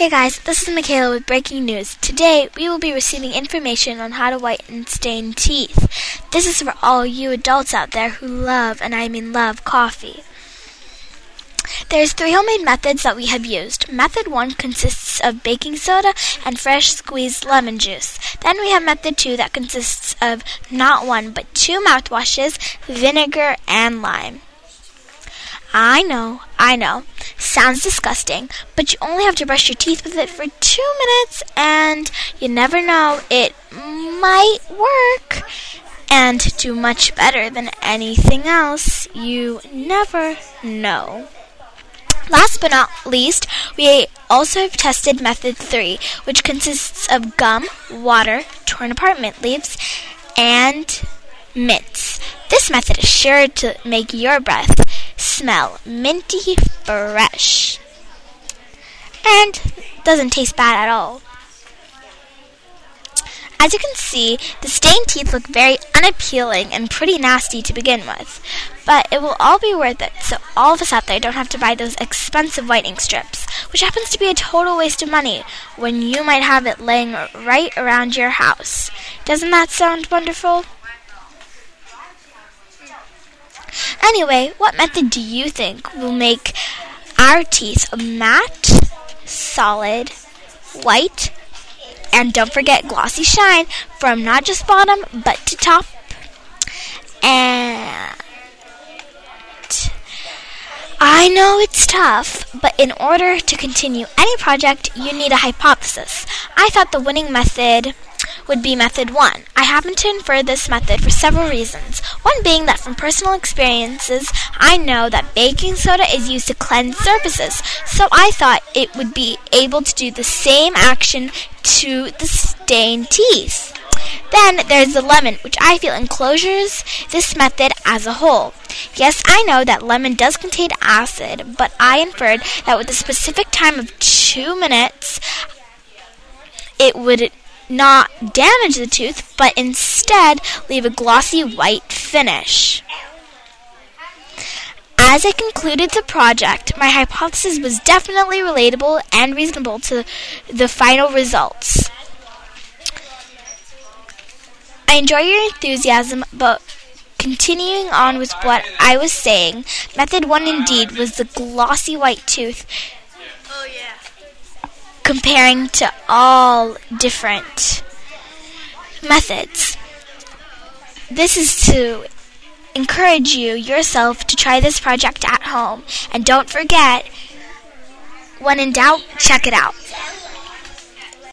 Hey guys, this is Michaela with breaking news. Today we will be receiving information on how to whiten stained teeth. This is for all you adults out there who love, and I mean love, coffee. There's three homemade methods that we have used. Method 1 consists of baking soda and fresh squeezed lemon juice. Then we have method 2 that consists of not one but two mouthwashes, vinegar, and lime. I know, I know. Sounds disgusting, but you only have to brush your teeth with it for two minutes, and you never know, it might work and do much better than anything else. You never know. Last but not least, we also have tested method 3, which consists of gum, water, torn apart mint leaves, and mints. This method is sure to make your breath smell minty fresh. And doesn't taste bad at all. As you can see, the stained teeth look very unappealing and pretty nasty to begin with. But it will all be worth it, so all of us out there don't have to buy those expensive whitening strips, which happens to be a total waste of money when you might have it laying right around your house. Doesn't that sound wonderful? Anyway, what method do you think will make our teeth matte, solid, white, and don't forget glossy shine from not just bottom but to top? And I know it's tough, but in order to continue any project, you need a hypothesis. I thought the winning method would be method one. I happen to infer this method for several reasons. One being that from personal experiences, I know that baking soda is used to cleanse surfaces, so I thought it would be able to do the same action to the stained teeth. Then there's the lemon, which I feel enclosures this method as a whole. Yes, I know that lemon does contain acid, but I inferred that with a specific time of two minutes, it would not damage the tooth, but instead leave a glossy white finish. As I concluded the project, my hypothesis was definitely relatable and reasonable to the final results. I enjoy your enthusiasm, but continuing on with what I was saying, method one indeed was the glossy white tooth. Oh, yeah comparing to all different methods. This is to encourage you yourself to try this project at home. And don't forget, when in doubt, check it out.